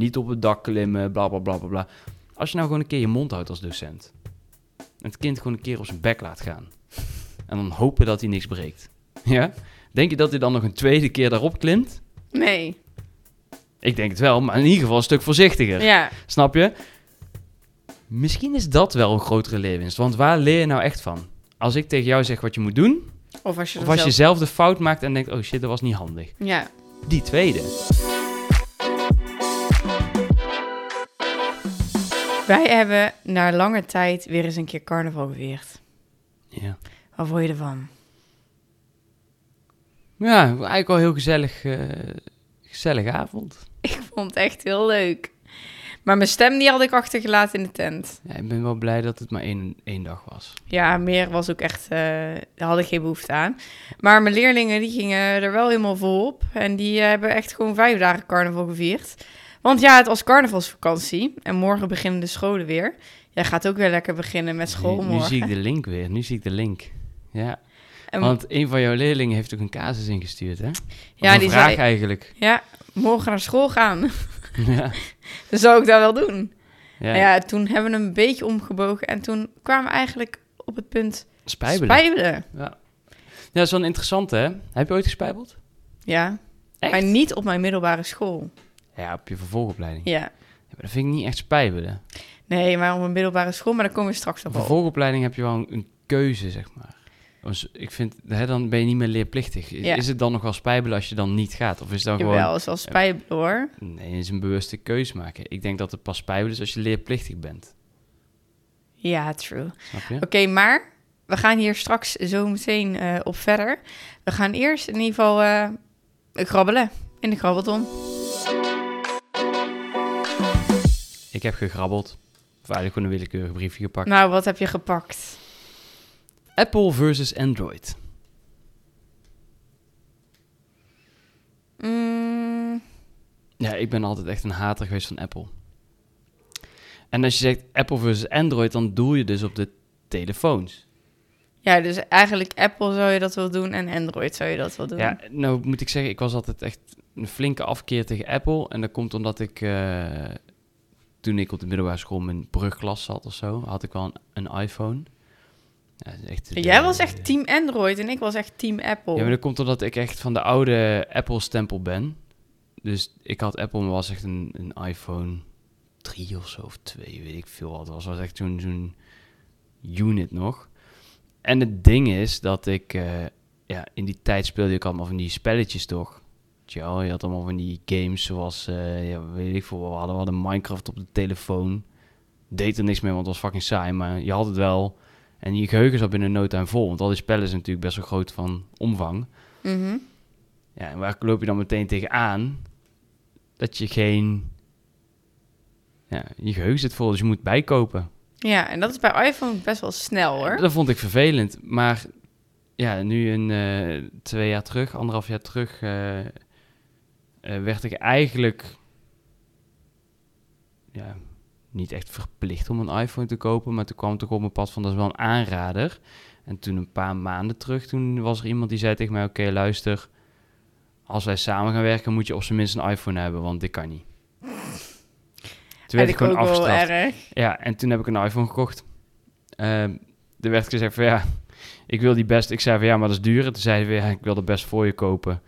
Niet op het dak klimmen, bla bla bla bla bla. Als je nou gewoon een keer je mond houdt als docent. En het kind gewoon een keer op zijn bek laat gaan. En dan hopen dat hij niks breekt. Ja? Denk je dat hij dan nog een tweede keer daarop klimt? Nee. Ik denk het wel, maar in ieder geval een stuk voorzichtiger. Ja. Snap je? Misschien is dat wel een grotere leerwinst. Want waar leer je nou echt van? Als ik tegen jou zeg wat je moet doen, Of als je of als je zelf... zelf de fout maakt en denkt, oh shit, dat was niet handig. Ja. Die tweede. Wij hebben na lange tijd weer eens een keer carnaval gevierd. Ja. Wat vond je ervan? Ja, eigenlijk wel heel gezellig, eh gezellige avond. Ik vond het echt heel leuk. Maar mijn stem die had ik achtergelaten in de tent. Ja, ik ben wel blij dat het maar één, één dag was. Ja, meer was ook echt, daar had ik geen behoefte aan. Maar mijn leerlingen die gingen er wel helemaal vol op. En die eh, hebben echt gewoon vijf dagen carnaval gevierd. Want ja, het was carnavalsvakantie. En morgen beginnen de scholen weer. Jij gaat ook weer lekker beginnen met school nu, nu morgen. zie ik de link weer, nu zie ik de link. Ja, En- want een van jouw leerlingen heeft ook een casus ingestuurd, hè? Of Ja, die vraag zei- eigenlijk. Ja, morgen naar school gaan. ja. Dan zou ik dat wel doen. Ja, Ja. ja, toen hebben we hem een beetje omgebogen. En toen kwamen we eigenlijk op het punt spijbelen. spijbelen. Ja. ja, dat is wel een interessante, hè? Heb je ooit gespijbeld? Ja, Echt? maar niet op mijn middelbare school. Ja, op je vervolgopleiding. Ja. Ja, maar dat vind ik niet echt spijbelen. Nee, maar op mijn middelbare school, maar daar komen we straks Op op. vervolgopleiding heb je wel een, een keuze, zeg maar. Dus ik vind, hè, dan ben je niet meer leerplichtig. Is, Ja. is het dan nog wel spijbelen als je dan niet gaat? Of is het dan Jawel, gewoon... is wel spijbelen hoor. Nee, het is een bewuste keuze maken. Ik denk dat het pas spijbelen is als je leerplichtig bent. Ja, true. Oké, maar we gaan hier straks zo meteen eh, op verder. We gaan eerst in ieder geval eh, grabbelen in de grabbelton. Ik heb gegrabbeld. Of eigenlijk gewoon een willekeurig briefje gepakt. Nou, wat heb je gepakt? Apple versus Android. Mm, Ja, ik ben altijd echt een hater geweest van Apple. En als je zegt Apple versus Android, dan doel je dus op de telefoons. ja, dus eigenlijk Apple zou je dat wel doen en Android zou je dat wel doen. Ja, nou moet ik zeggen, ik was altijd echt een flinke afkeer tegen Apple. En dat komt omdat ik, eh, toen ik op de middelbare school mijn brugklas zat of zo, had ik wel een, een iPhone. Ja, echt, Jij was echt team Android en ik was echt team Apple. Ja, maar dat komt omdat ik echt van de oude Apple-stempel ben. Dus ik had Apple, maar was echt een, een iPhone 3 of zo, of 2, weet ik veel wat. Het was, was echt zo'n zo'n unit nog. En het ding is dat ik, eh, ja, in die tijd speelde ik allemaal van die spelletjes toch. Tja, je had allemaal van die games zoals, eh, ja, weet ik veel, we hadden, we hadden Minecraft op de telefoon. Deed er niks mee, want het was fucking saai, maar je had het wel. En je geheugen zat binnen no time vol, want al die spellen zijn natuurlijk best wel groot van omvang. Mhm. Ja, en waar loop je dan meteen tegenaan? Dat je geen... Ja, je geheugen zit vol, dus je moet bijkopen. Ja, en dat is bij iPhone best wel snel hoor. Dat vond ik vervelend. Maar ja, nu een eh, twee jaar terug, anderhalf jaar terug, eh, eh, werd ik eigenlijk ja, niet echt verplicht om een iPhone te kopen. Maar toen kwam het toch op mijn pad van dat is wel een aanrader. En toen een paar maanden terug, toen was er iemand die zei tegen mij, oké luister, als wij samen gaan werken moet je op zijn minst een iPhone hebben, want dit kan niet. Toen werd ik gewoon afgestraft. Ja, en toen heb ik een iPhone gekocht. Ehm er werd gezegd van ja, ik wil die best. Ik zei van ja, maar dat is duur. En toen zeiden we ja, ik wil dat best voor je kopen.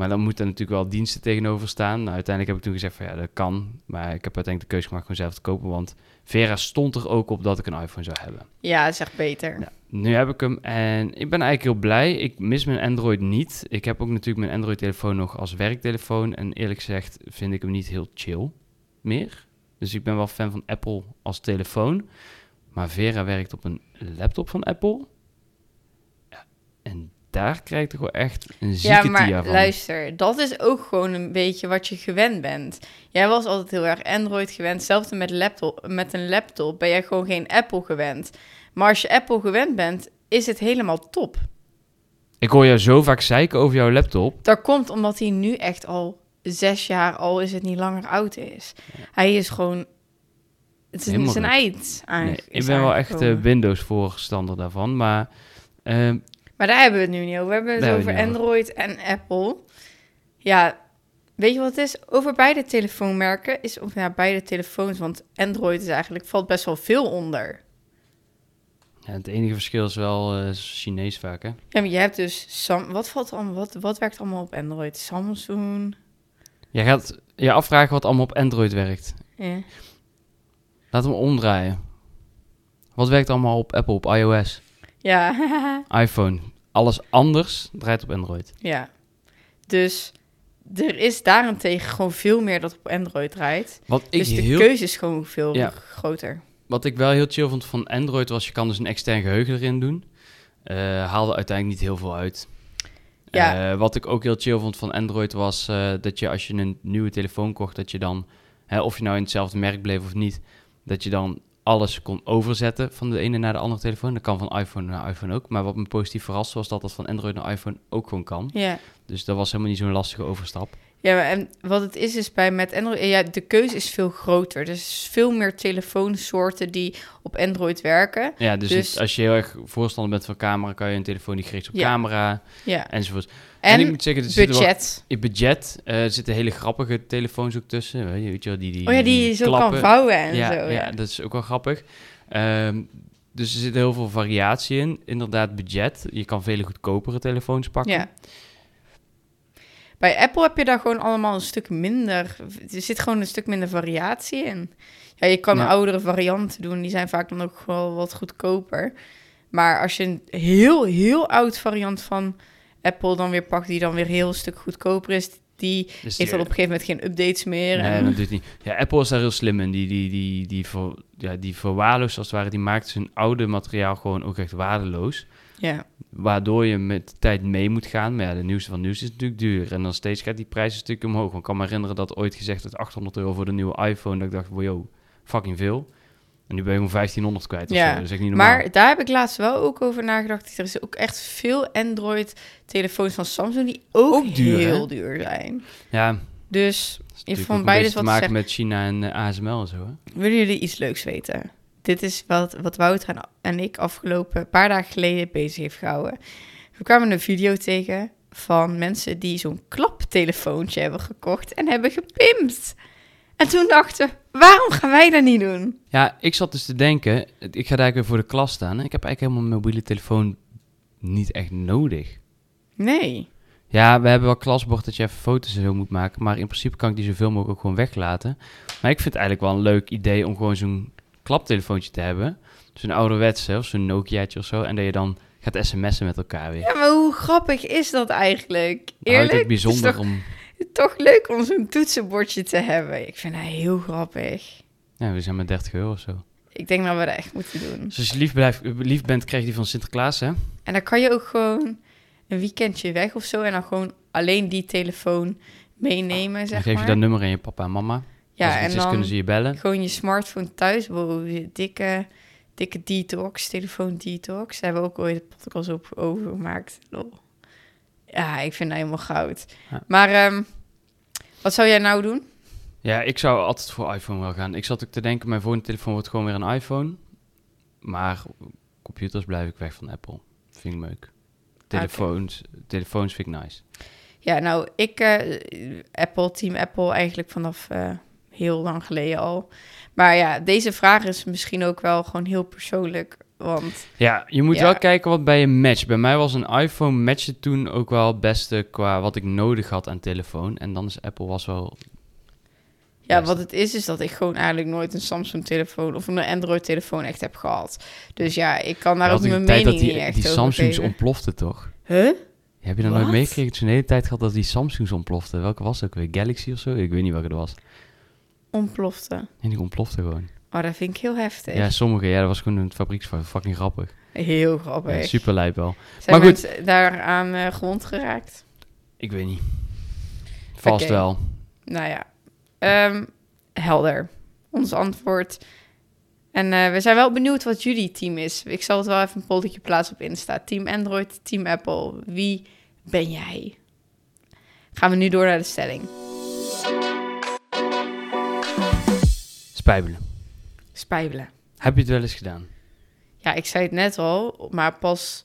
Maar dan moeten er natuurlijk wel diensten tegenover staan. Nou, uiteindelijk heb ik toen gezegd van ja, dat kan. Maar ik heb uiteindelijk de keuze gemaakt om zelf te kopen. Want Vera stond er ook op dat ik een iPhone zou hebben. Ja, dat is echt beter. Ja, nu heb ik hem en ik ben eigenlijk heel blij. Ik mis mijn Android niet. Ik heb ook natuurlijk mijn Android-telefoon nog als werktelefoon. En eerlijk gezegd vind ik hem niet heel chill meer. Dus ik ben wel fan van Apple als telefoon. Maar Vera werkt op een laptop van Apple. Ja, en daar krijg toch wel echt een zieke Ja, maar van. luister, dat is ook gewoon een beetje wat je gewend bent. Jij was altijd heel erg Android gewend. Hetzelfde met, laptop, met een laptop ben jij gewoon geen Apple gewend. Maar als je Apple gewend bent, is het helemaal top. Ik hoor jou zo vaak zeiken over jouw laptop. Dat komt omdat hij nu echt al zes jaar, al is het niet langer oud is. Hij is gewoon... Het is Helemaal zijn eind Nee, is ik ben wel echt aangekomen. eh, Windows voorstander daarvan. Maar ehm, Maar daar hebben we het nu niet over. We hebben het Daar over Android en Apple. Ja, Weet je wat het is? Over beide telefoonmerken is, of ja, beide telefoons, want Android is eigenlijk, valt best wel veel onder. Ja, het enige verschil is wel eh, Chinees vaak, hè? Ja, maar je hebt dus, Sam, wat, valt allemaal, wat, wat werkt allemaal op Android? Samsung? Jij gaat je afvragen wat allemaal op Android werkt. Ja. Laten we hem omdraaien. Wat werkt allemaal op Apple, op iOS, Ja, iPhone? Alles anders draait op Android. ja. Dus er is daarentegen gewoon veel meer dat op Android draait. Wat ik, dus de heel, keuze is gewoon veel Ja. groter. wat ik wel heel chill vond van Android was, je kan dus een extern geheugen erin doen. Eh, haalde uiteindelijk niet heel veel uit. Ja. Eh, wat ik ook heel chill vond van Android was eh, dat je als je een nieuwe telefoon kocht, dat je dan, hè, of je nou in hetzelfde merk bleef of niet, dat je dan alles kon overzetten van de ene naar de andere telefoon. Dat kan van iPhone naar iPhone ook. Maar wat me positief verraste was dat dat van Android naar iPhone ook gewoon kan. Ja. Dus dat was helemaal niet zo'n lastige overstap. Ja, en wat het is, is bij met Android, ja, de keuze is veel groter. Er is veel meer telefoonsoorten die op Android werken. Ja, dus, Dus- als je heel erg voorstander bent van camera, kan je een telefoon die gericht op Ja. camera Ja. enzovoort. En, ik moet zeggen, er budget. in budget eh, er zitten hele grappige telefoons ook tussen. Weet je, weet je wel, die, die, oh ja, die je zo kan vouwen en ja, zo. Ja. ja, dat is ook wel grappig. Ehm, dus er zit heel veel variatie in. Inderdaad, budget. Je kan vele goedkopere telefoons pakken. Ja. Bij Apple heb je daar gewoon allemaal een stuk minder. Er zit gewoon een stuk minder variatie in. Ja, je kan Ja. oudere varianten doen, die zijn vaak dan ook wel wat goedkoper. Maar als je een heel, heel oud variant van Apple dan weer pakt, die dan weer heel stuk goedkoper is, die Dus heeft die- dan op een gegeven moment geen updates meer. Nee, en- dat doet niet. Ja, Apple is daar heel slim in. Die, die, die, die, ver, ja, die verwaarloost als het ware. Die maakt zijn oude materiaal gewoon ook echt waardeloos. ja. Waardoor je met de tijd mee moet gaan. Maar ja, de nieuwste van nieuws is natuurlijk duur. En dan steeds gaat die prijs een stukje omhoog. Ik kan me herinneren dat ooit gezegd werd 800 euro voor de nieuwe iPhone. Dat ik dacht, wow, fucking veel. En nu ben je gewoon 1500 kwijt of Ja, zo. Dat is echt niet normaal. Maar daar heb ik laatst wel ook over nagedacht. Er is ook echt veel Android-telefoons van Samsung die ook, Ook duur, hè? heel duur zijn. ja, Dus Je een beide wat te maken met China en eh, ASML en zo. Hè? willen jullie iets leuks weten? Dit is wat, wat Wouter en- ik afgelopen paar dagen geleden bezig heeft gehouden. We kwamen een video tegen van mensen die zo'n klaptelefoontje hebben gekocht en hebben gepimpt. En toen dachten we, waarom gaan wij dat niet doen? Ja, ik zat dus te denken, ik ga daar eigenlijk weer voor de klas staan. Ik heb eigenlijk helemaal mijn mobiele telefoon niet echt nodig. Nee. Ja, we hebben wel klasbord dat je even foto's en zo moet maken. Maar in principe kan ik die zoveel mogelijk ook gewoon weglaten. Maar ik vind het eigenlijk wel een leuk idee om gewoon zo'n klaptelefoontje te hebben. Zo'n ouderwetse of zo'n Nokiaatje of zo. En dat je dan gaat sms'en met elkaar weer. Ja, maar hoe grappig is dat eigenlijk? Eerlijk? het bijzonder Het is om... toch, toch leuk om zo'n toetsenbordje te hebben. Ik vind dat heel grappig. Ja, we zijn met 30 euro of zo. Ik denk dat we dat echt moeten doen. Dus als je lief, blijft, lief bent, krijg je die van Sinterklaas, hè? En dan kan je ook gewoon een weekendje weg of zo en dan gewoon alleen die telefoon meenemen, Dan zeg geef je dat nummer aan je papa en mama. Ja, en is, dan kunnen ze je bellen. gewoon je smartphone thuis. Wow, dikke, dikke detox, telefoon detox. Daar hebben we ook ooit een podcast op over gemaakt. Lol. Ja, ik vind dat helemaal goud. Ja. Maar ehm, wat zou jij nou doen? Ja, ik zou altijd voor iPhone wel gaan. Ik zat ook te denken, mijn volgende telefoon wordt gewoon weer een iPhone. Maar computers blijf ik weg van Apple. Vind ik leuk. Telefoons, telefoons vind ik nice. Ja, nou, ik, eh, Apple, team Apple, eigenlijk vanaf eh, heel lang geleden al. Maar ja, deze vraag is misschien ook wel gewoon heel persoonlijk. Want Ja, je moet Ja. wel kijken wat bij je matcht. Bij mij was een iPhone matchte toen ook wel het beste qua wat ik nodig had aan telefoon. En dan is Apple was wel... ja, Best. wat het is, is dat ik gewoon eigenlijk nooit een Samsung-telefoon of een Android-telefoon echt heb gehad. Dus ja, ik kan daar ook ik mijn mening dat niet die, echt die Samsungs ontplofte toch? Huh? Heb je dat nooit meegekregen? Het is een hele tijd gehad dat die Samsungs ontplofte. Welke was het ook weer? Galaxy of zo? Ik weet niet welke dat was. Ontplofte. En die ontplofte gewoon. Oh, dat vind ik heel heftig. Ja, sommige. Ja, dat was gewoon een fabrieksfout. Fucking grappig. Heel grappig. Ja, super lijp wel. Zijn Maar goed. mensen daaraan eh gewond geraakt? Ik weet niet. Vast wel. Nou ja, Ehm, helder. Ons antwoord. En eh, we zijn wel benieuwd wat jullie team is. Ik zal het wel even een polletje plaatsen op Insta. Team Android, Team Apple. Wie ben jij? Gaan we nu door naar de stelling. Spijbelen. Spijbelen. Heb je het wel eens gedaan? Ja, ik zei het net al, maar pas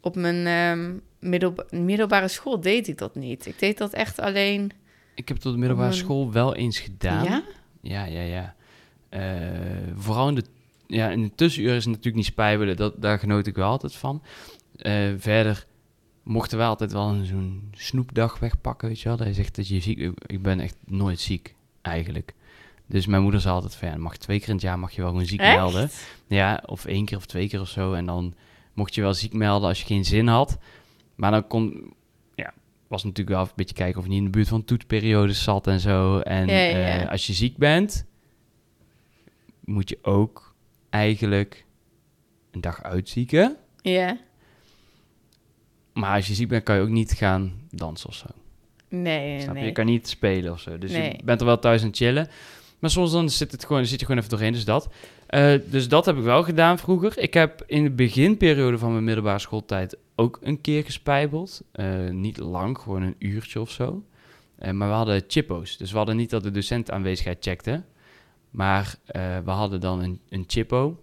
op mijn ehm, middelba- middelbare school deed ik dat niet. Ik deed dat echt alleen Ik heb op de middelbare school wel eens gedaan. Ja? Ja, ja, ja. Eh, vooral in de, ja, in de tussenuren is het natuurlijk niet spijbelen. Dat, daar genoot ik wel altijd van. Eh, verder mochten wij altijd wel een zo'n snoepdag wegpakken, weet je wel. Dat zegt dat je ziek... Ik ben echt nooit ziek, eigenlijk. Dus mijn moeder zei altijd van, ja, mag twee keer in het jaar mag je wel gewoon ziek Echt? melden. Ja, of één keer of twee keer of zo. En dan mocht je wel ziek melden als je geen zin had. Maar dan kon... Ja, was natuurlijk wel een beetje kijken of je niet in de buurt van toetsperiodes zat en zo. En Ja, ja, ja. eh, als je ziek bent, moet je ook eigenlijk een dag uitzieken. Ja. Maar als je ziek bent, kan je ook niet gaan dansen of zo. Nee, nee, Snap je? Je kan niet spelen of zo. Dus Nee. je bent er wel thuis aan het chillen. Maar soms dan zit, het gewoon, zit je gewoon even doorheen, dus dat. Eh, dus dat heb ik wel gedaan vroeger. Ik heb in de beginperiode van mijn middelbare schooltijd ook een keer gespijbeld. Eh, niet lang, gewoon een uurtje of zo. Eh, maar we hadden chippo's. Dus we hadden niet dat de docent aanwezigheid checkte. Maar eh, we hadden dan een, een chippo.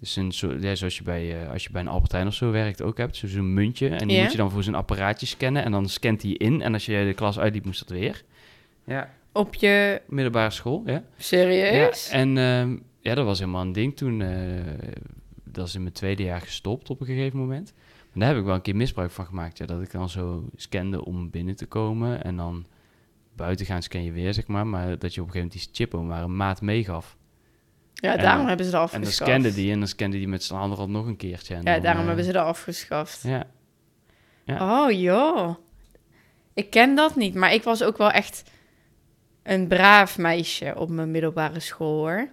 Dus een soort, ja, zoals je bij, als je bij een Albert Heijn of zo werkt ook hebt. zo- Zo'n muntje. En die Ja. moet je dan voor zo'n apparaatje scannen. En dan scant hij in. En als je de klas uitliep, moest dat weer. Ja, Op je... middelbare school, ja. Serieus? Ja, en ehm, ja, dat was helemaal een ding toen. eh, dat is in mijn tweede jaar gestopt op een gegeven moment. Maar daar heb ik wel een keer misbruik van gemaakt. Ja, dat ik dan zo scande om binnen te komen. En dan buiten gaan scan je weer, zeg maar. Maar dat je op een gegeven moment die chippo maar een maat meegaf. Ja, En- daarom hebben ze dat En dan afgeschaft. scande die en dan scande die met z'n anderen nog een keertje. En Ja, dan, daarom eh, hebben ze dat afgeschaft. Ja, Ja. Oh, joh. Ik ken dat niet, maar ik was ook wel echt een braaf meisje op mijn middelbare school, hoor.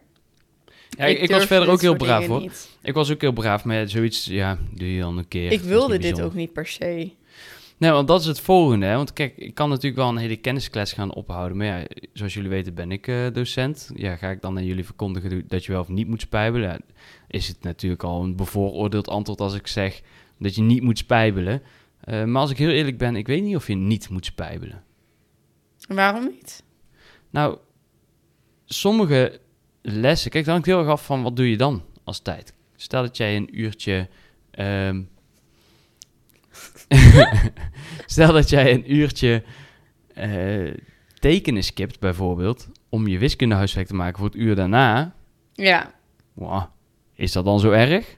ja ik, ik was verder ook heel braaf hoor. niet. Ik was ook heel braaf, maar zoiets, ja, doe je dan een keer. Ik wilde dit bijzonder. ook niet per se. Nee, want dat is het volgende. Hè? Want kijk, ik kan natuurlijk wel een hele kennisklets gaan ophouden. Maar ja, zoals jullie weten ben ik eh, docent. Ja, ga ik dan aan jullie verkondigen dat je wel of niet moet spijbelen? Ja, is het natuurlijk al een bevooroordeeld antwoord als ik zeg dat je niet moet spijbelen. Eh, maar als ik heel eerlijk ben, ik weet niet of je niet moet spijbelen. Waarom niet? Nou, sommige lessen... Kijk, dan hangt heel erg af van wat doe je dan als tijd. Stel dat jij een uurtje... ehm, Stel dat jij een uurtje eh, tekenen skipt, bijvoorbeeld... om je wiskundehuiswerk te maken voor het uur daarna... Ja. Wow, is dat dan zo erg?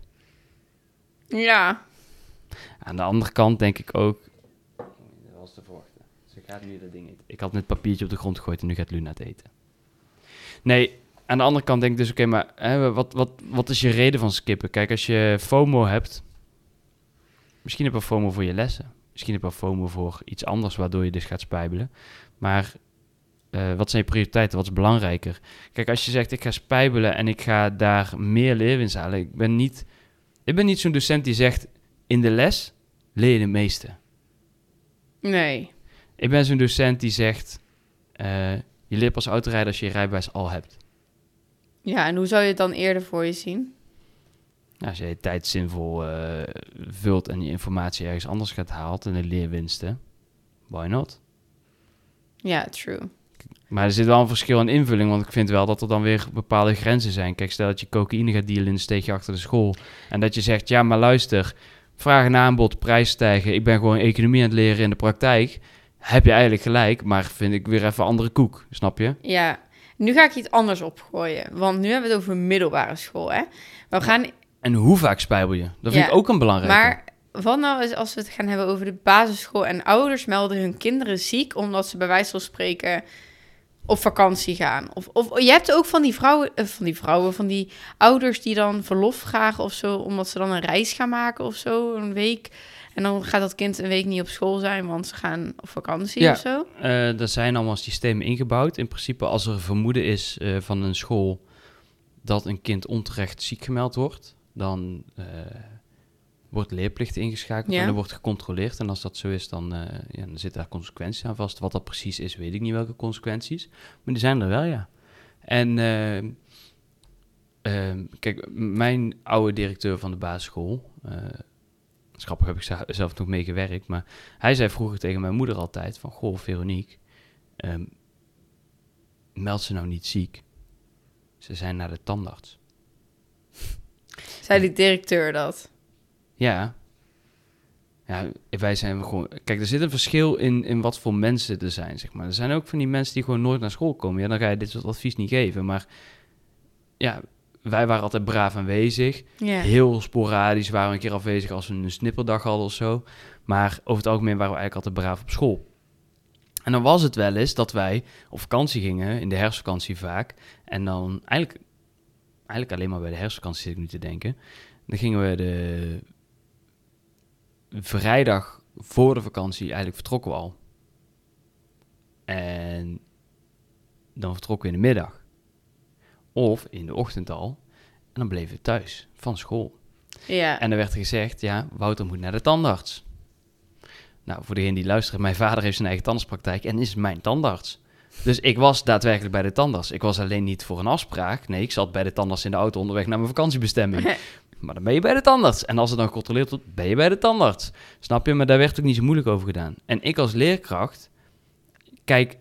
Ja. Aan de andere kant denk ik ook... Dat was te verwachten. Ze gaat nu dat ding eten. Ik had net papiertje op de grond gegooid en nu gaat Luna het eten. Nee, aan de andere kant denk ik dus... Oké, maar hè, wat, wat, wat is je reden van skippen? Kijk, als je FOMO hebt... Misschien heb je FOMO voor je lessen. Misschien heb je FOMO voor iets anders... waardoor je dus gaat spijbelen. Maar eh, wat zijn je prioriteiten? Wat is belangrijker? Kijk, als je zegt ik ga spijbelen... en ik ga daar meer leerwinst halen... Ik ben niet, ik ben niet zo'n docent die zegt... in de les leer je het meeste. Nee. Ik ben zo'n docent die zegt... eh, je leert pas autorijden als je je rijbewijs al hebt. Ja, en hoe zou je het dan eerder voor je zien? Nou, als je je tijd zinvol eh, vult en je informatie ergens anders gaat haalt en de leerwinsten, why not? Ja, true. Maar er zit wel een verschil in invulling, want ik vind wel dat er dan weer bepaalde grenzen zijn. Kijk, stel dat je cocaïne gaat dealen in een steegje achter de school en dat je zegt, ja, maar luister, vraag en aanbod, prijs stijgen, ik ben gewoon economie aan het leren in de praktijk. Heb je eigenlijk gelijk, maar vind ik weer even andere koek, snap je? Ja. Nu ga ik iets anders opgooien. Want nu hebben we het over middelbare school, hè? We gaan En hoe vaak spijbel je? Dat vind Ja, ik ook een belangrijke. Maar wat nou is als we het gaan hebben over de basisschool en ouders melden hun kinderen ziek omdat ze bij wijze van spreken op vakantie gaan? Of, of je hebt ook van die vrouwen, eh, van die vrouwen, van die ouders die dan verlof vragen of zo, omdat ze dan een reis gaan maken of zo, een week. En dan gaat dat kind een week niet op school zijn, want ze gaan op vakantie Ja. of zo. Eh, er zijn allemaal systemen ingebouwd. In principe, als er vermoeden is eh, van een school dat een kind onterecht ziek gemeld wordt, dan eh, wordt leerplicht ingeschakeld Ja. en dan wordt gecontroleerd. En als dat zo is, dan, ja, dan zitten daar consequenties aan vast. Wat dat precies is, weet ik niet welke consequenties. Maar die zijn er wel, ja. En kijk, mijn oude directeur van de basisschool, grappig heb ik zelf nog mee gewerkt, maar hij zei vroeger tegen mijn moeder altijd van, goh, Veronique, ehm, meld ze nou niet ziek. Ze zijn naar de tandarts. Zei die directeur dat? Ja. Ja, wij zijn gewoon... Kijk, er zit een verschil in, in wat voor mensen er zijn, zeg maar. Er zijn ook van die mensen die gewoon nooit naar school komen. Ja, dan ga je dit soort advies niet geven. Maar ja, wij waren altijd braaf aanwezig. Heel sporadisch waren we een keer afwezig als we een snipperdag hadden of zo. Maar over het algemeen waren we eigenlijk altijd braaf op school. En dan was het wel eens dat wij op vakantie gingen, in de herfstvakantie vaak. En dan eigenlijk, eigenlijk alleen maar bij de herfstvakantie zit ik nu te denken. Dan gingen we de vrijdag voor de vakantie, eigenlijk vertrokken we al. En dan vertrokken we in de middag. Of in de ochtend al. En dan bleven we thuis van school. Ja. En dan werd er gezegd, ja, Wouter moet naar de tandarts. Nou, voor degene die luistert, mijn vader heeft zijn eigen tandartspraktijk en is mijn tandarts. Dus ik was daadwerkelijk bij de tandarts. Ik was alleen niet voor een afspraak. Nee, ik zat bij de tandarts in de auto onderweg naar mijn vakantiebestemming. Maar dan ben je bij de tandarts. En als het dan gecontroleerd wordt, ben je bij de tandarts. Snap je? Maar daar werd ook niet zo moeilijk over gedaan. En ik als leerkracht, kijk,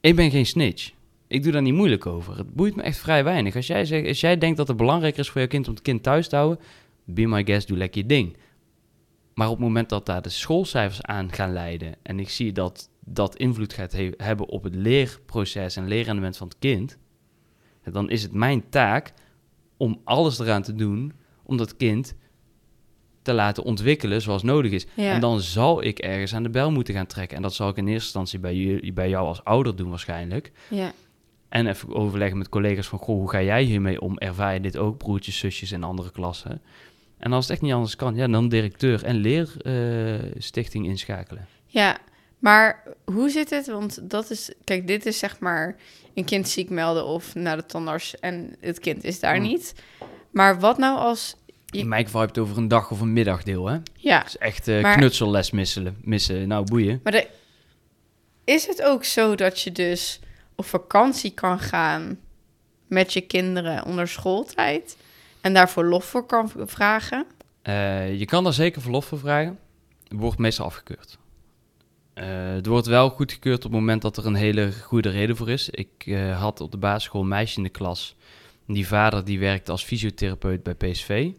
ik ben geen snitch. Ik doe daar niet moeilijk over. Het boeit me echt vrij weinig. Als jij, zegt, als jij denkt dat het belangrijker is voor je kind om het kind thuis te houden, be my guest, doe lekker je ding. Maar op het moment dat daar de schoolcijfers aan gaan leiden en ik zie dat dat invloed gaat he- hebben op het leerproces en leerrendement van het kind, dan is het mijn taak om alles eraan te doen om dat kind te laten ontwikkelen zoals nodig is. Ja. En dan zal ik ergens aan de bel moeten gaan trekken. En dat zal ik in eerste instantie bij, je, bij jou als ouder doen waarschijnlijk. ja. En even overleggen met collega's van, goh, hoe ga jij hiermee om? Ervaar je dit ook, broertjes, zusjes en andere klassen? En als het echt niet anders kan, ja, dan directeur en leerstichting inschakelen. Ja, maar hoe zit het? Want dat is, kijk, dit is zeg maar een kind ziek melden of naar de tandarts en het kind is daar Hmm. niet. Maar wat nou als, Je- In mijn geval heb je het over een dag of een middagdeel, hè? ja, is echt eh, Maar- knutselles missen, missen. Nou, boeien. maar de, is het ook zo dat je dus op vakantie kan gaan met je kinderen onder schooltijd en daarvoor lof voor kan vragen? Eh, je kan daar zeker verlof voor vragen. Wordt meestal afgekeurd. Eh, het wordt wel goedgekeurd op het moment dat er een hele goede reden voor is. Ik eh, had op de basisschool een meisje in de klas. Die vader die werkte als fysiotherapeut bij PSV.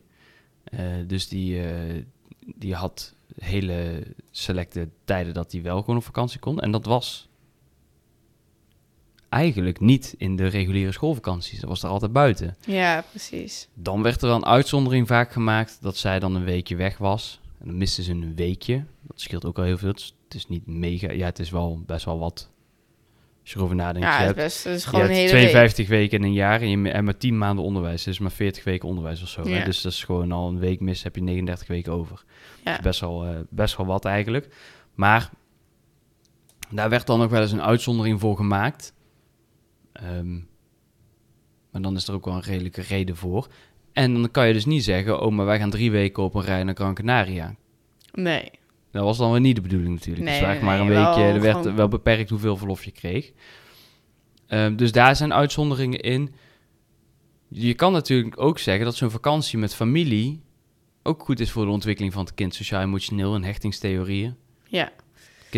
Dus die, die had hele selecte tijden dat hij wel gewoon op vakantie kon. En dat was eigenlijk niet in de reguliere schoolvakanties. Dat was er altijd buiten. Ja, precies. Dan werd er wel een uitzondering vaak gemaakt dat zij dan een weekje weg was. En dan miste ze een weekje. Dat scheelt ook al heel veel. Het is, niet mega. Ja, het is wel best wel wat. Als je erover nadenkt. Ja, je het is hebt, best, het is je gewoon een hele week. 52 weken in een jaar en, je, en maar 10 maanden onderwijs. Dus maar 40 weken onderwijs of zo. hè. Ja. Dus dat is gewoon al een week mis, heb je 39 weken over. Ja. Is best wel, eh, best wel wat eigenlijk. Maar daar werd dan ook wel eens een uitzondering voor gemaakt. Ehm, maar dan is er ook wel een redelijke reden voor. En dan kan je dus niet zeggen, oh, maar wij gaan drie weken op een rij naar Gran Canaria. Nee. Dat was dan weer niet de bedoeling natuurlijk. Nee, dus vaak nee, maar een weekje, er werd gewoon- wel beperkt hoeveel verlof je kreeg. Ehm, dus daar zijn uitzonderingen in. Je kan natuurlijk ook zeggen dat zo'n vakantie met familie ook goed is voor de ontwikkeling van het kind, sociaal-emotioneel en hechtingstheorieën. Ja.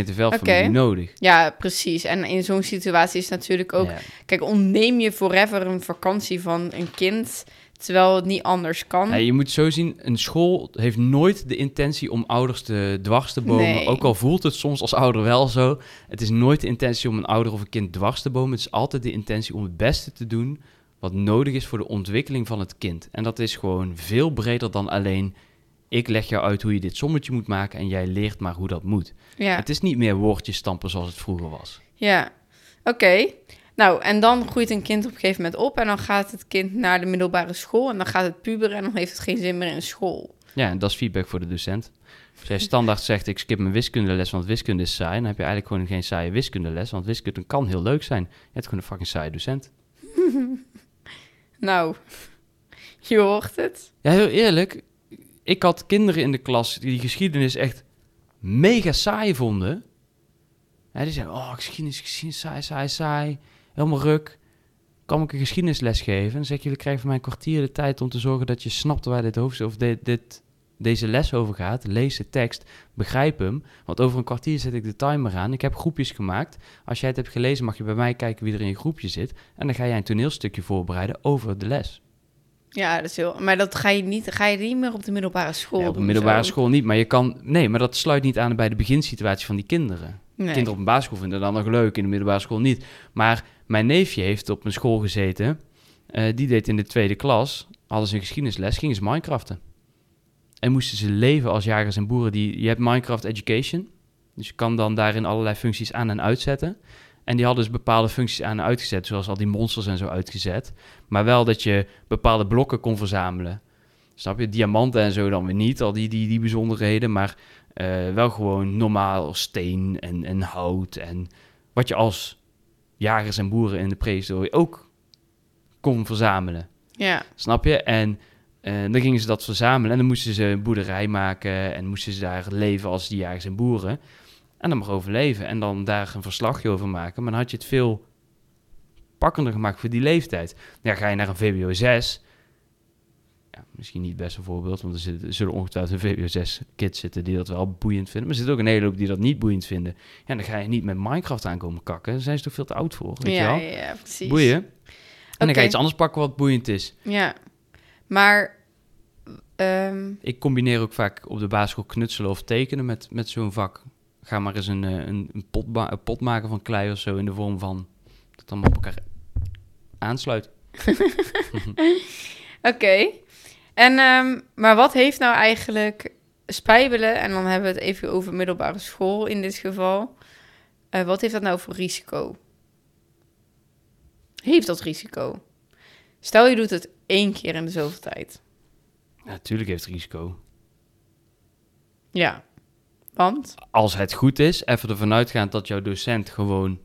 Kind heeft wel familie nodig. ja, precies. En in zo'n situatie is natuurlijk ook... Ja. Kijk, ontneem je forever een vakantie van een kind... terwijl het niet anders kan. Je moet zo zien, een school heeft nooit de intentie om ouders te dwars te bomen. Nee. Ook al voelt het soms als ouder wel zo. Het is nooit de intentie om een ouder of een kind dwars te bomen. Het is altijd de intentie om het beste te doen wat nodig is voor de ontwikkeling van het kind. En dat is gewoon veel breder dan alleen... ik leg jou uit hoe je dit sommetje moet maken... en jij leert maar hoe dat moet. ja. Het is niet meer woordjes stampen zoals het vroeger was. Ja, oké. Nou, en dan groeit een kind op een gegeven moment op... en dan gaat het kind naar de middelbare school... en dan gaat het puberen en dan heeft het geen zin meer in school. Ja, en dat is feedback voor de docent. Als jij standaard zegt, ik skip mijn wiskundeles, want wiskunde is saai... dan heb je eigenlijk gewoon geen saaie wiskundeles... want wiskunde kan heel leuk zijn. Je hebt gewoon een fucking saaie docent. Nou, je hoort het. Ja, heel eerlijk. Ik had kinderen in de klas die geschiedenis echt mega saai vonden. Ja, die zeiden, oh, geschiedenis, geschiedenis, saai, saai, saai. Helemaal ruk. Kan ik een geschiedenisles geven? En zeg ik, jullie krijgen van mij een kwartier de tijd om te zorgen dat je snapt waar dit hoofdstuk of dit, dit, deze les over gaat. Lees de tekst, begrijp hem. Want over een kwartier zet ik de timer aan. Ik heb groepjes gemaakt. Als jij het hebt gelezen, mag je bij mij kijken wie er in je groepje zit. En dan ga jij een toneelstukje voorbereiden over de les. Ja, dat is heel... Maar dat ga je niet, ga je niet meer op de middelbare school Nee, op een middelbare zo. school niet, maar je kan... Nee, maar dat sluit niet aan bij de beginsituatie van die kinderen. Nee. Kinderen op een basisschool vinden dat nog leuk, in de middelbare school niet. Maar mijn neefje heeft op een school gezeten. eh, die deed in de tweede klas, hadden ze een geschiedenisles, gingen ze Minecraften. En moesten ze leven als jagers en boeren. Die, je hebt Minecraft Education. Dus je kan dan daarin allerlei functies aan en uitzetten. En die hadden dus bepaalde functies aan uitgezet, zoals al die monsters en zo uitgezet. Maar wel dat je bepaalde blokken kon verzamelen. Snap je? Diamanten en zo dan weer niet, al die, die, die bijzonderheden. Maar eh, wel gewoon normaal steen en, en hout. En wat je als jagers en boeren in de prehistorie ook kon verzamelen. Ja, Snap je? En eh, dan gingen ze dat verzamelen en dan moesten ze een boerderij maken en moesten ze daar leven als die jagers en boeren. En dan mag overleven en dan daar een verslagje over maken. Maar dan had je het veel pakkender gemaakt voor die leeftijd. Ja, ga je naar een VWO 6. Ja, misschien niet het beste voorbeeld, want er, zitten, zullen ongetwijfeld een VWO 6 kids zitten die dat wel boeiend vinden. Maar er zitten ook een hele hoop die dat niet boeiend vinden. Ja, dan ga je niet met Minecraft aankomen kakken. Daar zijn ze toch veel te oud voor, weet ja, je wel? ja, precies. Boeien. En dan ga je iets anders pakken wat boeiend is. Ja, maar... ehm, Ik combineer ook vaak op de basisschool knutselen of tekenen met, met zo'n vak. Ga maar eens een, eh, een, een, pot een pot maken van klei of zo in de vorm van dat allemaal op elkaar aansluit. Oké. En, ehm, maar wat heeft nou eigenlijk spijbelen, en dan hebben we het even over middelbare school in dit geval. eh, wat heeft dat nou voor risico? Heeft dat risico? Stel je doet het één keer in de zoveel tijd. Natuurlijk heeft het risico. Ja. Want? Als het goed is, even ervan uitgaand dat jouw docent gewoon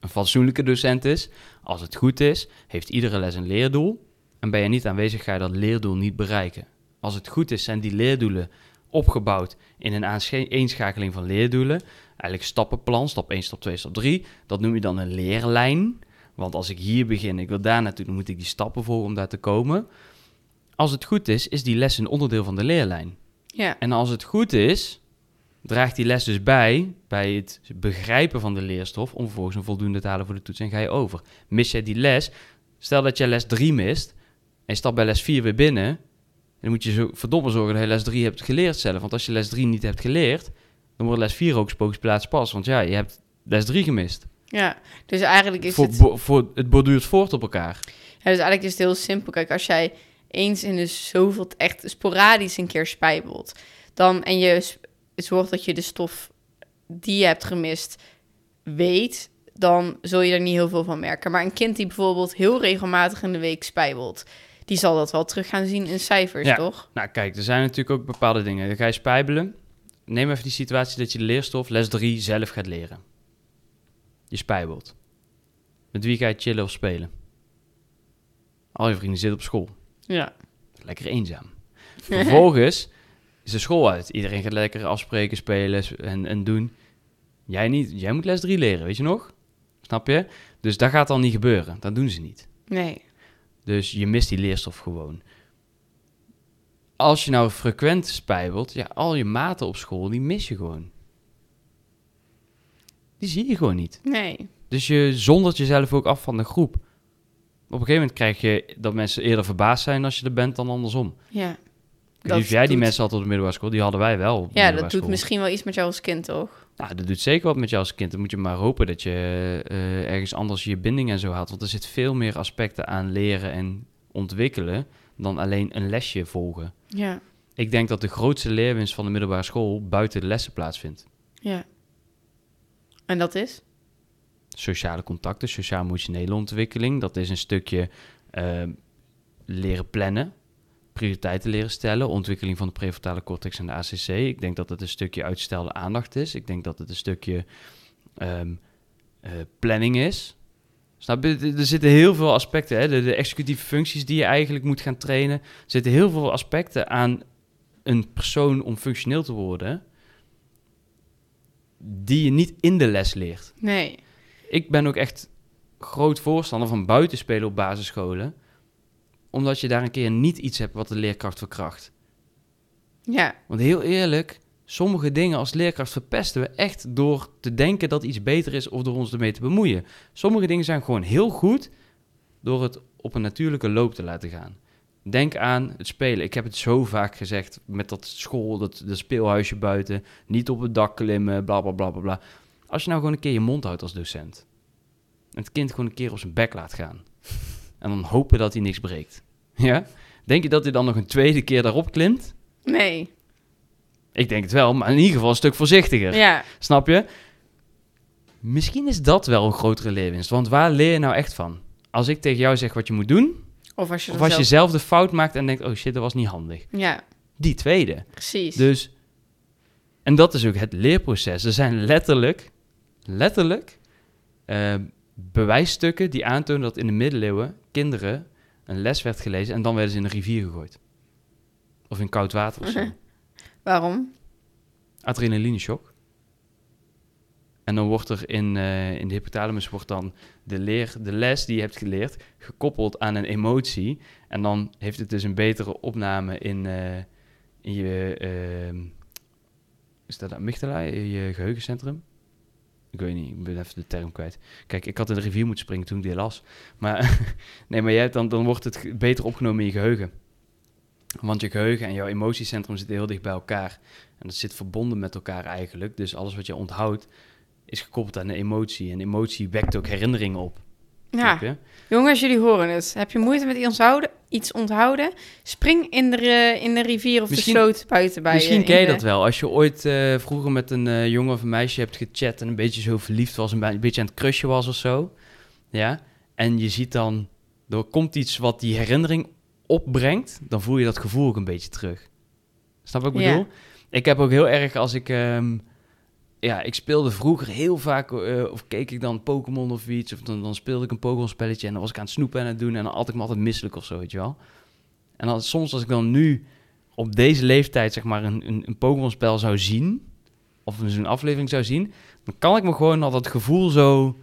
een fatsoenlijke docent is. Als het goed is, heeft iedere les een leerdoel. En ben je niet aanwezig, ga je dat leerdoel niet bereiken. Als het goed is, zijn die leerdoelen opgebouwd in een aanschakeling van leerdoelen. Eigenlijk stappenplan, stap 1, stap 2, stap 3. Dat noem je dan een leerlijn. Want als ik hier begin, ik wil daar naartoe, dan moet ik die stappen volgen om daar te komen. Als het goed is, is die les een onderdeel van de leerlijn. Ja. En als het goed is, draagt die les dus bij, bij het begrijpen van de leerstof, om vervolgens een voldoende te halen voor de toets en ga je over. Mis jij die les, stel dat jij les 3 mist, en je stapt bij les 4 weer binnen, dan moet je zo verdomme zorgen dat je les 3 hebt geleerd zelf. Want als je les 3 niet hebt geleerd, dan wordt les 4 ook spookplaats pas. Want ja, je hebt les 3 gemist. Ja. Dus eigenlijk is Voor, het... bo- voor, het borduurt voort op elkaar. Ja, dus eigenlijk is het heel simpel. Kijk, als jij eens in de zoveel echt sporadisch een keer spijbelt, dan en je zorgt dat je de stof die je hebt gemist weet, dan zul je er niet heel veel van merken. Maar een kind die bijvoorbeeld heel regelmatig in de week spijbelt, die zal dat wel terug gaan zien in cijfers, Ja. toch? Nou, kijk, er zijn natuurlijk ook bepaalde dingen. Dan ga je spijbelen. Neem even die situatie dat je de leerstof les 3 zelf gaat leren. Je spijbelt. Met wie ga je chillen of spelen? Al je vrienden zitten op school. Ja. Lekker eenzaam. Vervolgens is de school uit. Iedereen gaat lekker afspreken, spelen en, en doen. Jij niet. Jij moet les 3 leren, weet je nog? Snap je? Dus dat gaat dan niet gebeuren. Dat doen ze niet. Nee. Dus je mist die leerstof gewoon. Als je nou frequent spijbelt, ja, al je maten op school, die mis je gewoon. Die zie je gewoon niet. Nee. Dus je zondert jezelf ook af van de groep. Op een gegeven moment krijg je dat mensen eerder verbaasd zijn als je er bent dan andersom. Ja. Of jij die mensen had op de middelbare school, die hadden wij wel. Ja, dat doet school. misschien wel iets met jou als kind, toch? Nou, dat doet zeker wat met jou als kind. Dan moet je maar hopen dat je eh, ergens anders je binding en zo haalt. Want er zit veel meer aspecten aan leren en ontwikkelen dan alleen een lesje volgen. Ja. Ik denk dat de grootste leerwinst van de middelbare school buiten de lessen plaatsvindt. Ja. En dat is? Sociale contacten, sociaal-emotionele ontwikkeling. Dat is een stukje eh, leren plannen, prioriteiten leren stellen, ontwikkeling van de prefrontale cortex en de ACC. Ik denk dat het een stukje uitstelde aandacht is. Ik denk dat het een stukje ehm, eh, planning is. Snap je? Er zitten heel veel aspecten, hè? De, de executieve functies die je eigenlijk moet gaan trainen. Er zitten heel veel aspecten aan een persoon om functioneel te worden, die je niet in de les leert. Nee. Ik ben ook echt groot voorstander van buitenspelen op basisscholen, omdat je daar een keer niet iets hebt wat de leerkracht verkracht. Ja. Want heel eerlijk, sommige dingen als leerkracht verpesten we echt door te denken dat iets beter is of door ons ermee te bemoeien. Sommige dingen zijn gewoon heel goed door het op een natuurlijke loop te laten gaan. Denk aan het spelen. Ik heb het zo vaak gezegd met dat school, dat, dat speelhuisje buiten. Niet op het dak klimmen, bla bla bla bla bla. Als je nou gewoon een keer je mond houdt als docent. En het kind gewoon een keer op zijn bek laat gaan. En dan hopen dat hij niks breekt. Ja? Denk je dat hij dan nog een tweede keer daarop klimt? Nee. Ik denk het wel, maar in ieder geval een stuk voorzichtiger. Ja. Snap je? Misschien is dat wel een grotere leerwinst. Want waar leer je nou echt van? Als ik tegen jou zeg wat je moet doen, Of als je of dan als je zelf... zelf de fout maakt en denkt, oh shit, dat was niet handig. Ja, Die tweede. precies. Dus, en dat is ook het leerproces. Er zijn letterlijk, letterlijk, eh, bewijsstukken die aantonen dat in de middeleeuwen kinderen een les werd gelezen en dan werden ze in een rivier gegooid. Of in koud water of zo. Waarom? Adrenaline shock. En dan wordt er in, eh, in de hypothalamus wordt dan de, leer, de les die je hebt geleerd gekoppeld aan een emotie. En dan heeft het dus een betere opname in, eh, in je, ehm, is dat de amygdala, in je geheugencentrum? Ik weet niet, ik ben even de term kwijt. Kijk, ik had in de rivier moeten springen toen ik die las. Maar, nee, maar jij dan, dan wordt het beter opgenomen in je geheugen. Want je geheugen en jouw emotiecentrum zitten heel dicht bij elkaar. En dat zit verbonden met elkaar eigenlijk. Dus alles wat je onthoudt is gekoppeld aan een emotie. En emotie wekt ook herinneringen op. Ja, jongens, jullie horen het. Heb je moeite met iets onthouden? Iets onthouden? Spring in de, in de rivier of Misschien- de sloot buiten bij Misschien je. ken je de- dat wel. Als je ooit eh, vroeger met een eh, jongen of een meisje hebt gechat... en een beetje zo verliefd was, een, be- een beetje aan het crushen was of zo. Ja? En je ziet dan... Er komt iets wat die herinnering opbrengt... dan voel je dat gevoel ook een beetje terug. Snap wat ik Ja. bedoel? Ik heb ook heel erg als ik... ehm, ja, ik speelde vroeger heel vaak... eh, of keek ik dan Pokémon of iets... of dan, dan speelde ik een Pokémon-spelletje... en dan was ik aan het snoepen en aan het doen... en dan had ik me altijd misselijk of zo, weet je wel. En dan, soms als ik dan nu op deze leeftijd zeg maar een, een, een Pokémon-spel zou zien, of zo'n aflevering zou zien, dan kan ik me gewoon al dat gevoel zo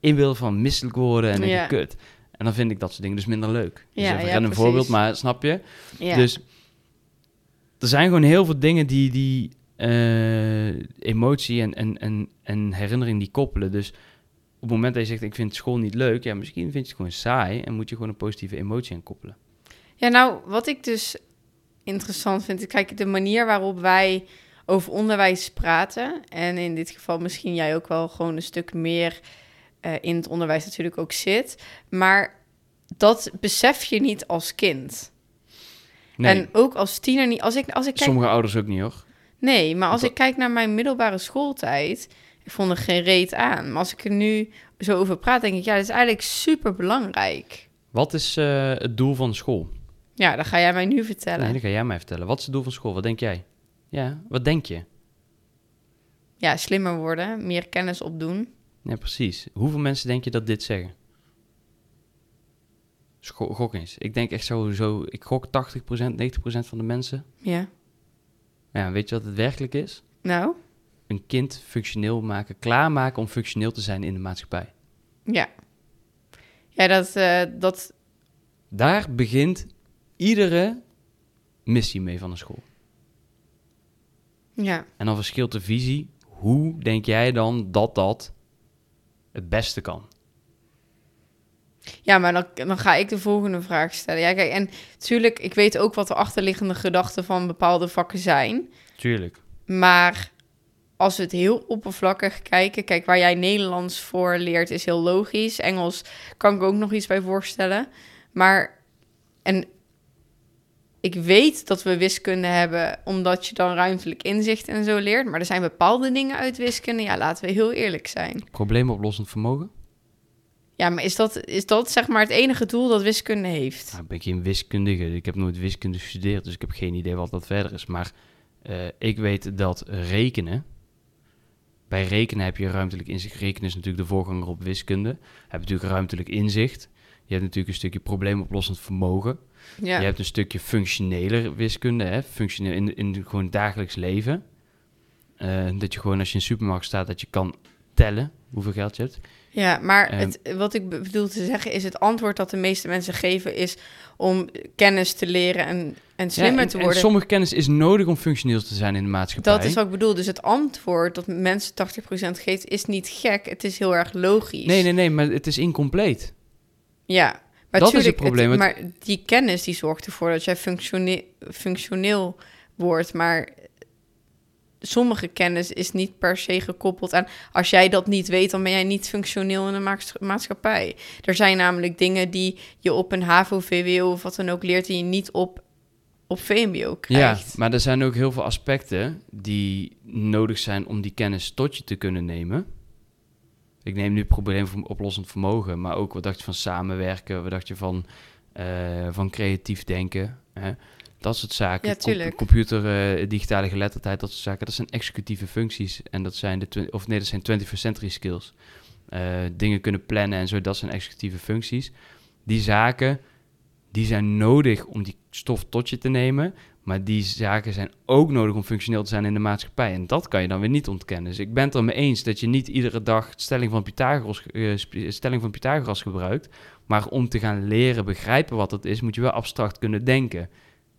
inbeelden van misselijk worden en Ja. kut. En dan vind ik dat soort dingen dus minder leuk. Dus Ja, even ja, een precies. voorbeeld, maar snap je? Ja. Dus er zijn gewoon heel veel dingen die, die eh, emotie en, en, en, en herinnering die koppelen. Dus op het moment dat je zegt, ik vind school niet leuk, ja, misschien vind je het gewoon saai en moet je gewoon een positieve emotie aan koppelen. Ja, nou, wat ik dus interessant vind, kijk, de manier waarop wij over onderwijs praten, en in dit geval misschien jij ook wel gewoon een stuk meer eh, in het onderwijs natuurlijk ook zit, maar dat besef je niet als kind. Nee, En ook als tiener niet. Als ik, als ik kijk, sommige ouders ook niet hoor. Nee, maar als ik kijk naar mijn middelbare schooltijd, ik vond er geen reet aan. Maar als ik er nu zo over praat, denk ik, ja, dat is eigenlijk super belangrijk. Wat is eh, het doel van school? Ja, dat ga jij mij nu vertellen. Nee, dat ga jij mij vertellen. Wat is het doel van school? Wat denk jij? Ja, wat denk je? Ja, slimmer worden, meer kennis opdoen. Ja, precies. Hoeveel mensen denk je dat dit zeggen? Scho- gok eens. Ik denk echt sowieso, ik gok 80%, 90% van de mensen. Ja. Ja, weet je wat het werkelijk is? Nou, Een kind functioneel maken, klaarmaken om functioneel te zijn in de maatschappij. ja. Ja, dat, eh, dat, Daar begint iedere missie mee van een school. ja. En dan verschilt de visie. Hoe denk jij dan dat dat het beste kan? Ja, maar dan, dan ga ik de volgende vraag stellen. Ja, kijk, en natuurlijk, ik weet ook wat de achterliggende gedachten van bepaalde vakken zijn. Tuurlijk. Maar als we het heel oppervlakkig kijken, kijk, waar jij Nederlands voor leert is heel logisch. Engels kan ik ook nog iets bij voorstellen. Maar, en ik weet dat we wiskunde hebben, omdat je dan ruimtelijk inzicht en zo leert. Maar er zijn bepaalde dingen uit wiskunde, ja, laten we heel eerlijk zijn. Probleemoplossend vermogen? Ja, maar is dat, is dat zeg maar het enige doel dat wiskunde heeft? Nou, ik ben geen wiskundige. Ik heb nooit wiskunde gestudeerd, dus ik heb geen idee wat dat verder is. Maar eh, ik weet dat rekenen. Bij rekenen heb je ruimtelijk inzicht. Rekenen is natuurlijk de voorganger op wiskunde. Heb je natuurlijk ruimtelijk inzicht. Je hebt natuurlijk een stukje probleemoplossend vermogen. Ja, Je hebt een stukje functionele wiskunde, hè? functioneel in, in gewoon het dagelijks leven. Eh, dat je gewoon als je in de supermarkt staat, dat je kan tellen hoeveel geld je hebt. Ja maar het, wat ik be- bedoel te zeggen is... het antwoord dat de meeste mensen geven is om kennis te leren en, en slimmer Ja, en- te en worden. sommige kennis is nodig om functioneel te zijn in de maatschappij. Dat is wat ik bedoel. Dus het antwoord dat mensen 80% geeft is niet gek. Het is heel erg logisch. Nee, nee, nee, maar het is incompleet. Ja, Maar Dat is het probleem. maar die kennis die zorgt ervoor dat jij functione- functioneel wordt. Maar sommige kennis is niet per se gekoppeld aan... als jij dat niet weet, dan ben jij niet functioneel in de maats- maatschappij. Er zijn namelijk dingen die je op een HAVO, VWO of wat dan ook leert... die je niet op, op VMBO Ja, krijgt. maar er zijn ook heel veel aspecten die nodig zijn om die kennis tot je te kunnen nemen. Ik neem nu probleem van oplossend vermogen, maar ook wat dacht je van samenwerken, wat dacht je van, eh, van creatief denken. Hè? Dat soort zaken. Ja, computer, eh, digitale geletterdheid, dat soort zaken. Dat zijn executieve functies. En dat zijn de, of nee, dat zijn 21st century skills. Eh, dingen kunnen plannen en zo, dat zijn executieve functies. Die zaken, die zijn nodig om die stof tot je te nemen. Maar die zaken zijn ook nodig om functioneel te zijn in de maatschappij. En dat kan je dan weer niet ontkennen. Dus ik ben het er mee eens dat je niet iedere dag stelling van Pythagoras, eh, stelling van Pythagoras gebruikt. Maar om te gaan leren begrijpen wat het is, moet je wel abstract kunnen denken.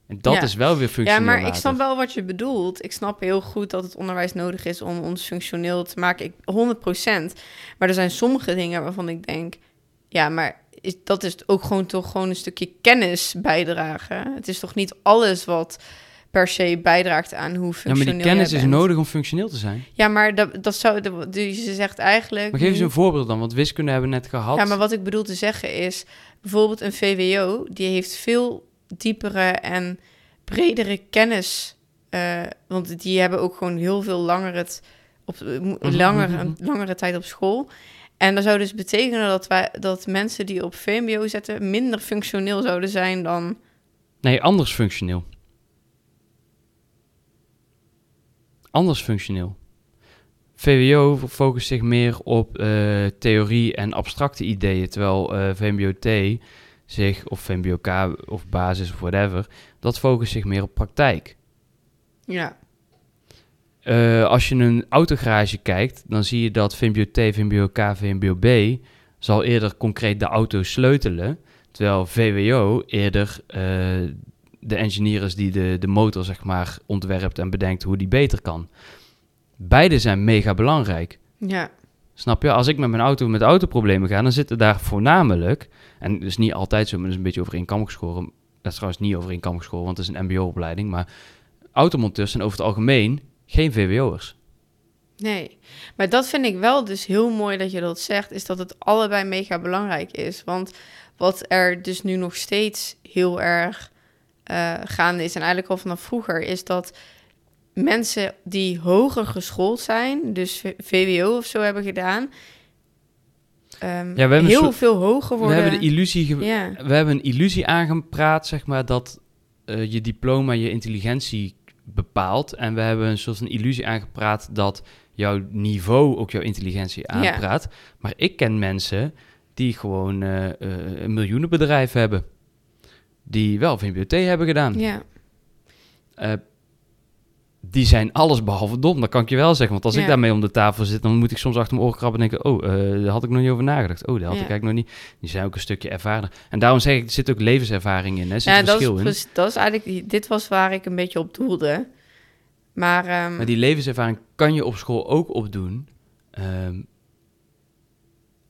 En dat Ja. is wel weer Ja, functioneel maar ik snap wel wat je bedoelt. Ik snap heel goed dat het onderwijs nodig is om ons functioneel te maken. Ik, 100%. Maar er zijn sommige dingen waarvan ik denk... Ja, maar is, dat is ook gewoon toch gewoon een stukje kennis bijdragen. Het is toch niet alles wat per se bijdraagt aan hoe Ja, functioneel maar die kennis is nodig om functioneel te zijn. Ja, maar dat, dat zou... dat- Dus je zegt eigenlijk... Maar geef eens een voorbeeld dan, want wiskunde hebben we net gehad. Ja, maar wat ik bedoel te zeggen is... Bijvoorbeeld een VWO, die heeft veel diepere en bredere kennis. eh, want die hebben ook gewoon heel veel langer het... Op, eh, Mhm, langer, mhm, een langere tijd op school. En dat zou dus betekenen dat, wij, dat mensen die op VMBO zetten... minder functioneel zouden zijn dan... Nee, anders functioneel. Anders functioneel. VWO focust zich meer op eh, theorie en abstracte ideeën, terwijl eh VMBO-T zich, of VMBO-K of basis of whatever, dat focust zich meer op praktijk. Ja, Eh, als je een autogarage kijkt, dan zie je dat VMBO-T, VMBO-K, VMBO-B zal eerder concreet de auto sleutelen, terwijl VWO eerder eh, de engineer is die de, de motor zeg maar ontwerpt en bedenkt hoe die beter kan. Beide zijn mega belangrijk. ja, Snap je? Als ik met mijn auto met autoproblemen ga, dan zitten daar voornamelijk, en is niet altijd zo, maar een beetje over één kam geschoren. Dat is trouwens niet over één kam geschoren, want het is een mbo-opleiding, maar automonteurs zijn over het algemeen geen VWO'ers. nee. Maar dat vind ik wel dus heel mooi dat je dat zegt... is dat het allebei mega belangrijk is. Want wat er dus nu nog steeds heel erg eh, gaande is... en eigenlijk al vanaf vroeger... is dat mensen die hoger geschoold zijn... dus VWO of zo hebben gedaan... we een heel soort- veel hoger We worden. hebben de illusie, ja, we hebben een illusie aangepraat, zeg maar, dat eh, je diploma je intelligentie bepaalt. En we hebben een soort van illusie aangepraat dat jouw niveau ook jouw intelligentie aanpraat. Maar ik ken mensen die gewoon eh, eh, een miljoenenbedrijf hebben. Die wel VMBOT hebben gedaan. ja, Eh, die zijn alles behalve dom, dat kan ik je wel zeggen. Want als ik daarmee om de tafel zit, dan moet ik soms achter mijn oren krabben en denken... oh, eh, daar had ik nog niet over nagedacht. Oh, daar had Ja. ik eigenlijk nog niet... Die zijn ook een stukje ervaren. En daarom zeg ik, er zit ook levenservaring in. Hè? Zit ja dat, is, in. dat is eigenlijk... dit was waar ik een beetje op doelde. Maar, ehm, Maar die levenservaring kan je op school ook opdoen. Ehm,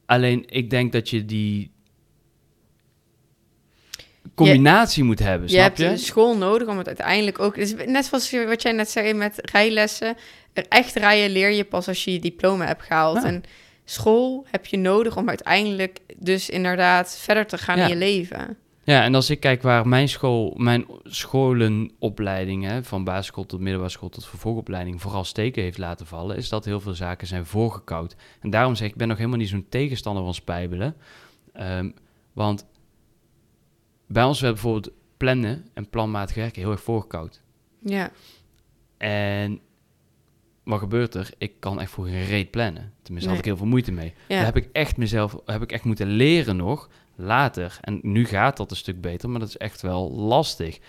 alleen, ik denk dat je die combinatie moet hebben, je snap hebt je? een school nodig om het uiteindelijk ook... Dus net zoals je- wat jij net zei met rijlessen. Echt rijden leer je pas als je je diploma hebt gehaald. Ja. En school heb je nodig om uiteindelijk dus inderdaad verder te gaan Ja. in je leven. Ja, en als ik kijk waar mijn school, mijn scholenopleiding, hè, van basisschool tot middelbare school tot vervolgopleiding, vooral steken heeft laten vallen, is dat heel veel zaken zijn voorgekoud. En daarom zeg ik, ik ben nog helemaal niet zo'n tegenstander van spijbelen. Ehm, want bij ons werd bijvoorbeeld plannen en planmatig werken heel erg voorgekoud. Ja, En wat gebeurt er? Ik kan echt voor geen reet plannen. Tenminste, had ik heel veel moeite mee. ja. Daar heb ik echt mezelf, heb ik echt moeten leren nog later. En nu gaat dat een stuk beter, maar dat is echt wel lastig.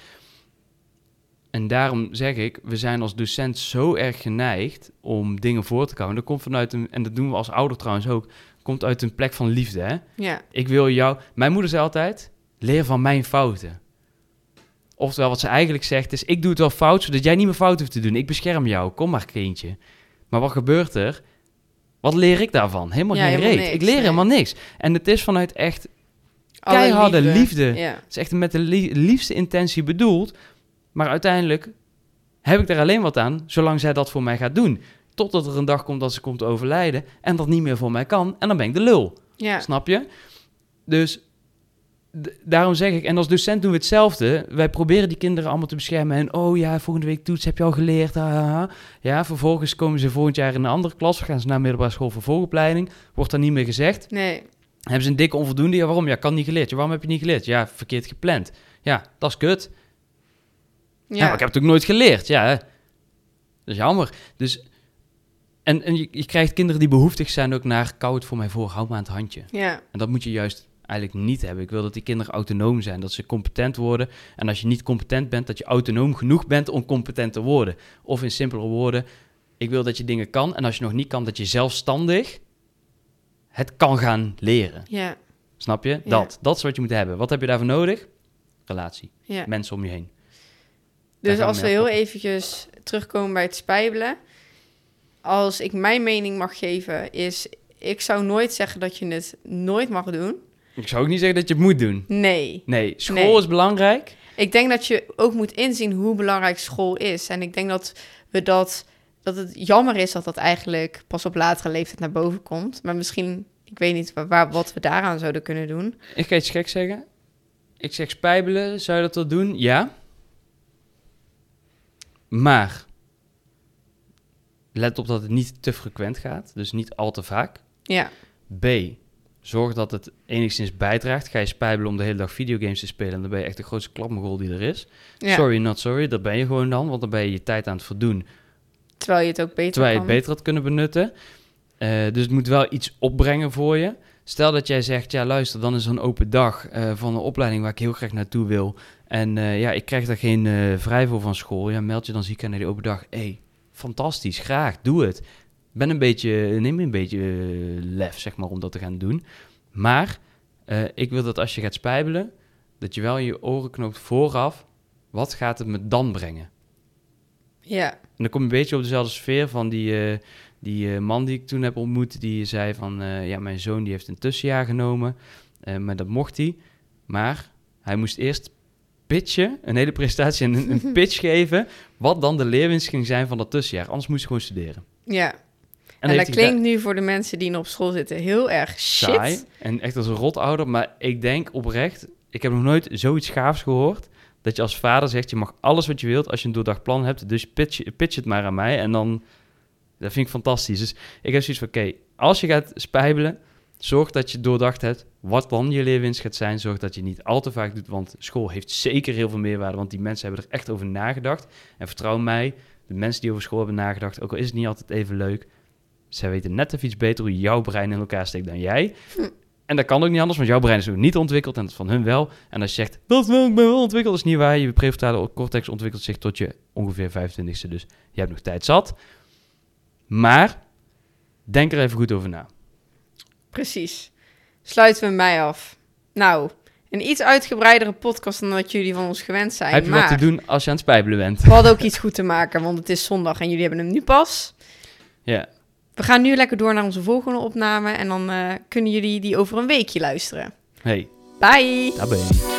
En daarom zeg ik, we zijn als docent zo erg geneigd om dingen voor te komen. Dat komt vanuit een, en dat doen we als ouder trouwens ook, komt uit een plek van liefde. Hè? ja. Ik wil jou, mijn moeder zei altijd, leer van mijn fouten. Oftewel, wat ze eigenlijk zegt is, ik doe het wel fout, zodat jij niet meer fout hoeft te doen. Ik bescherm jou, kom maar kindje. Maar wat gebeurt er? Wat leer ik daarvan? Helemaal Ja, geen helemaal reet. niks, ik leer nee. helemaal niks. En het is vanuit echt keiharde liefde. Ja. Het is echt met de lie- liefste intentie bedoeld. Maar uiteindelijk heb ik er alleen wat aan, zolang zij dat voor mij gaat doen. Totdat er een dag komt dat ze komt overlijden en dat niet meer voor mij kan. En dan ben ik de lul. Ja. Snap je? Dus daarom zeg ik, en als docent doen we hetzelfde. Wij proberen die kinderen allemaal te beschermen. En oh ja, volgende week toets heb je al geleerd. ah. Ja, vervolgens komen ze volgend jaar in een andere klas. Gaan ze naar middelbare school voor volgopleiding. Wordt daar niet meer gezegd. Nee. Hebben ze een dikke onvoldoende? Ja, waarom? Ja, kan niet geleerd. Ja, waarom heb je niet geleerd? Ja, verkeerd gepland. Ja, dat is kut. Ja, Ja. maar ik heb het ook nooit geleerd. Ja, dat is jammer. Dus, en en je, je krijgt kinderen die behoeftig zijn ook naar... kou het voor mij voor, hou me aan het handje. ja. En dat moet je juist eigenlijk niet hebben. Ik wil dat die kinderen autonoom zijn, dat ze competent worden. En als je niet competent bent, dat je autonoom genoeg bent om competent te worden. Of in simpelere woorden, ik wil dat je dingen kan. En als je nog niet kan, dat je zelfstandig het kan gaan leren. Ja. Snap je? Ja. Dat. Dat is wat je moet hebben. Wat heb je daarvoor nodig? Relatie. ja. Mensen om je heen. Dus als we heel eventjes terugkomen bij het spijbelen. Als ik mijn mening mag geven, is... Ik zou nooit zeggen dat je het nooit mag doen. Ik zou ook niet zeggen dat je het moet doen. Nee. Nee, school Nee. is belangrijk. Ik denk dat je ook moet inzien hoe belangrijk school is. En ik denk dat we dat... Dat het jammer is dat dat eigenlijk pas op latere leeftijd naar boven komt. Maar misschien... Ik weet niet waar, waar- wat we daaraan zouden kunnen doen. Ik ga iets gek zeggen. Ik zeg spijbelen, zou je dat wel doen? Ja. Maar let op dat het niet te frequent gaat, dus niet al te vaak. Ja. B, zorg dat het enigszins bijdraagt. Ga je spijbelen om de hele dag videogames te spelen, en dan ben je echt de grootste klapmogol die er is. ja. Sorry, not sorry, dat ben je gewoon dan, want dan ben je je tijd aan het verdoen, Terwijl je het ook beter terwijl je kan. het beter had kunnen benutten. Eh, dus het moet wel iets opbrengen voor je. Stel dat jij zegt, ja luister, dan is er een open dag eh, van een opleiding waar ik heel graag naartoe wil. En eh, ja, ik krijg daar geen vrij voor van school. Ja, meld je dan ziek aan naar die open dag. Hey, fantastisch, graag, doe het. Ben een beetje, neem een beetje eh, lef, zeg maar, om dat te gaan doen. Maar eh, ik wil dat als je gaat spijbelen, dat je wel in je oren knoopt vooraf, wat gaat het me dan brengen? Ja. En dan kom je een beetje op dezelfde sfeer van die, eh, die man die ik toen heb ontmoet. Die zei van, ja, mijn zoon die heeft een tussenjaar genomen. maar dat mocht hij. Maar hij moest eerst pitchen, een hele presentatie en een, een pitch geven. Wat dan de leerwinst ging zijn van dat tussenjaar. Anders moest hij gewoon studeren. Ja. En, dat klinkt nu voor de mensen die nog op school zitten heel erg shit. saai en echt als een rotouder. Maar ik denk oprecht, ik heb nog nooit zoiets gaafs gehoord. Dat je als vader zegt, je mag alles wat je wilt als je een doordacht plan hebt. Dus pitch, pitch het maar aan mij. En dan, dat vind ik fantastisch. Dus ik heb zoiets van, oké, als je gaat spijbelen, zorg dat je doordacht hebt wat dan je leerwinst gaat zijn. Zorg dat je niet al te vaak doet, want school heeft zeker heel veel meerwaarde. Want die mensen hebben er echt over nagedacht. En vertrouw mij, de mensen die over school hebben nagedacht, ook al is het niet altijd even leuk, zij weten net even iets beter hoe jouw brein in elkaar steekt dan jij. Hm. En dat kan ook niet anders, want jouw brein is ook niet ontwikkeld en dat van hun wel. En als je zegt, dat wel, ik ben wel ontwikkeld, is niet waar. Je prefrontale cortex ontwikkelt zich tot je ongeveer 25ste, dus je hebt nog tijd zat. Maar, denk er even goed over na. Precies. Sluiten we mij af. Nou, een iets uitgebreidere podcast dan wat jullie van ons gewend zijn. Heb je maar wat te doen als je aan het spijbelen bent? we hadden ook iets goed te maken, want het is zondag en jullie hebben hem nu pas. Ja, We gaan nu lekker door naar onze volgende opname en dan eh, kunnen jullie die over een weekje luisteren. hey, Bye! daar ben je.